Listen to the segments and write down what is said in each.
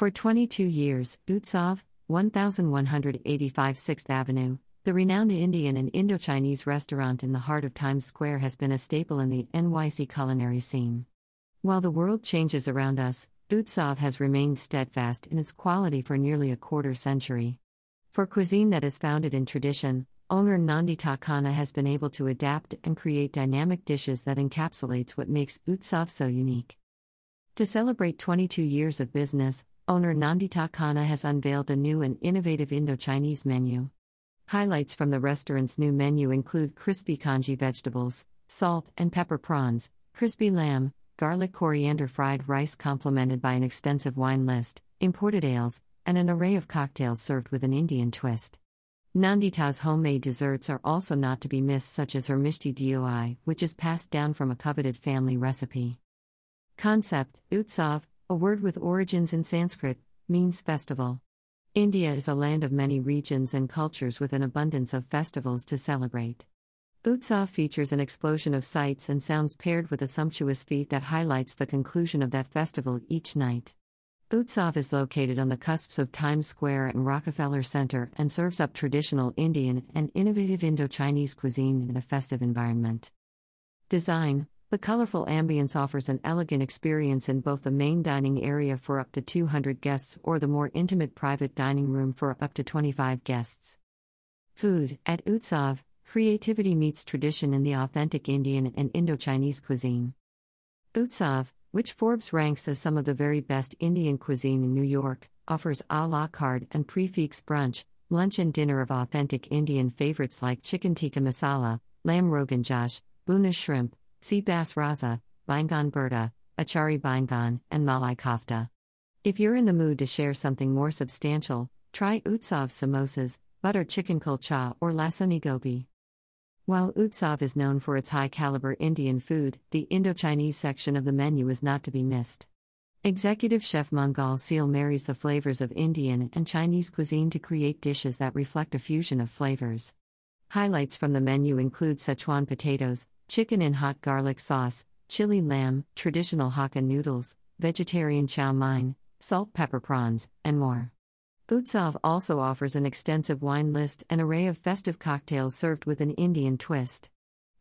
For 22 years, Utsav, 1185 6th Avenue, the renowned Indian and Indo-Chinese restaurant in the heart of Times Square has been a staple in the NYC culinary scene. While the world changes around us, Utsav has remained steadfast in its quality for nearly a quarter century. For cuisine that is founded in tradition, owner Nandita Khanna has been able to adapt and create dynamic dishes that encapsulates what makes Utsav so unique. To celebrate 22 years of business, owner Nandita Khanna has unveiled a new and innovative Indo-Chinese menu. Highlights from the restaurant's new menu include crispy congee vegetables, salt and pepper prawns, crispy lamb, garlic coriander fried rice complemented by an extensive wine list, imported ales, and an array of cocktails served with an Indian twist. Nandita's homemade desserts are also not to be missed, such as her Mishti Doi, which is passed down from a coveted family recipe. Concept Utsav, a word with origins in Sanskrit, means festival. India is a land of many regions and cultures with an abundance of festivals to celebrate. Utsav features an explosion of sights and sounds paired with a sumptuous feast that highlights the conclusion of that festival each night. Utsav is located on the cusps of Times Square and Rockefeller Center and serves up traditional Indian and innovative Indo Chinese cuisine in a festive environment. Design the colorful ambience offers an elegant experience in both the main dining area for up to 200 guests or the more intimate private dining room for up to 25 guests. Food At Utsav, creativity meets tradition in the authentic Indian and Indo Chinese cuisine. Utsav, which Forbes ranks as some of the very best Indian cuisine in New York, offers a la carte and prix fixe brunch, lunch, and dinner of authentic Indian favorites like chicken tikka masala, lamb rogan josh, bhuna shrimp, sea bass raza, baingan bharta, achari baingan, and malai kofta. If you're in the mood to share something more substantial, try Utsav samosas, butter chicken kulcha, or lasani gobi. While Utsav is known for its high caliber Indian food, the Indo Chinese section of the menu is not to be missed. Executive Chef Mangal Seal marries the flavors of Indian and Chinese cuisine to create dishes that reflect a fusion of flavors. Highlights from the menu include Szechuan potatoes, chicken in hot garlic sauce, chili lamb, traditional Hakka noodles, vegetarian chow mein, salt pepper prawns, and more. Utsav also offers an extensive wine list and array of festive cocktails served with an Indian twist.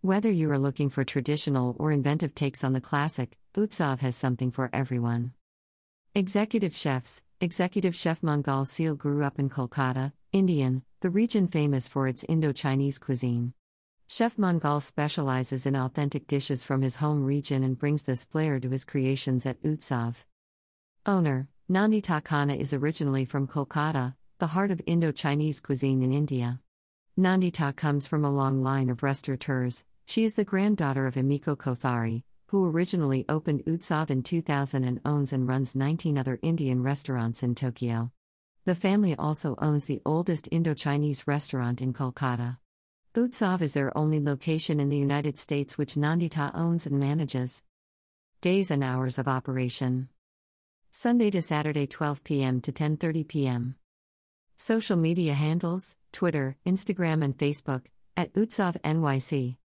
Whether you are looking for traditional or inventive takes on the classic, Utsav has something for everyone. Executive Chefs Executive Chef Mangal Seal grew up in Kolkata, Indian, the region famous for its Indo Chinese cuisine. Chef Mangal specializes in authentic dishes from his home region and brings this flair to his creations at Utsav. Owner, Nandita Khanna is originally from Kolkata, the heart of Indo Chinese cuisine in India. Nandita comes from a long line of restaurateurs. She is the granddaughter of Emiko Kothari, who originally opened Utsav in 2000 and owns and runs 19 other Indian restaurants in Tokyo. The family also owns the oldest Indo Chinese restaurant in Kolkata. Utsav is their only location in the United States which Nandita owns and manages. Days and hours of operation. Sunday to Saturday 12 p.m. to 10:30 p.m. Social media handles: Twitter, Instagram and Facebook at Utsav NYC.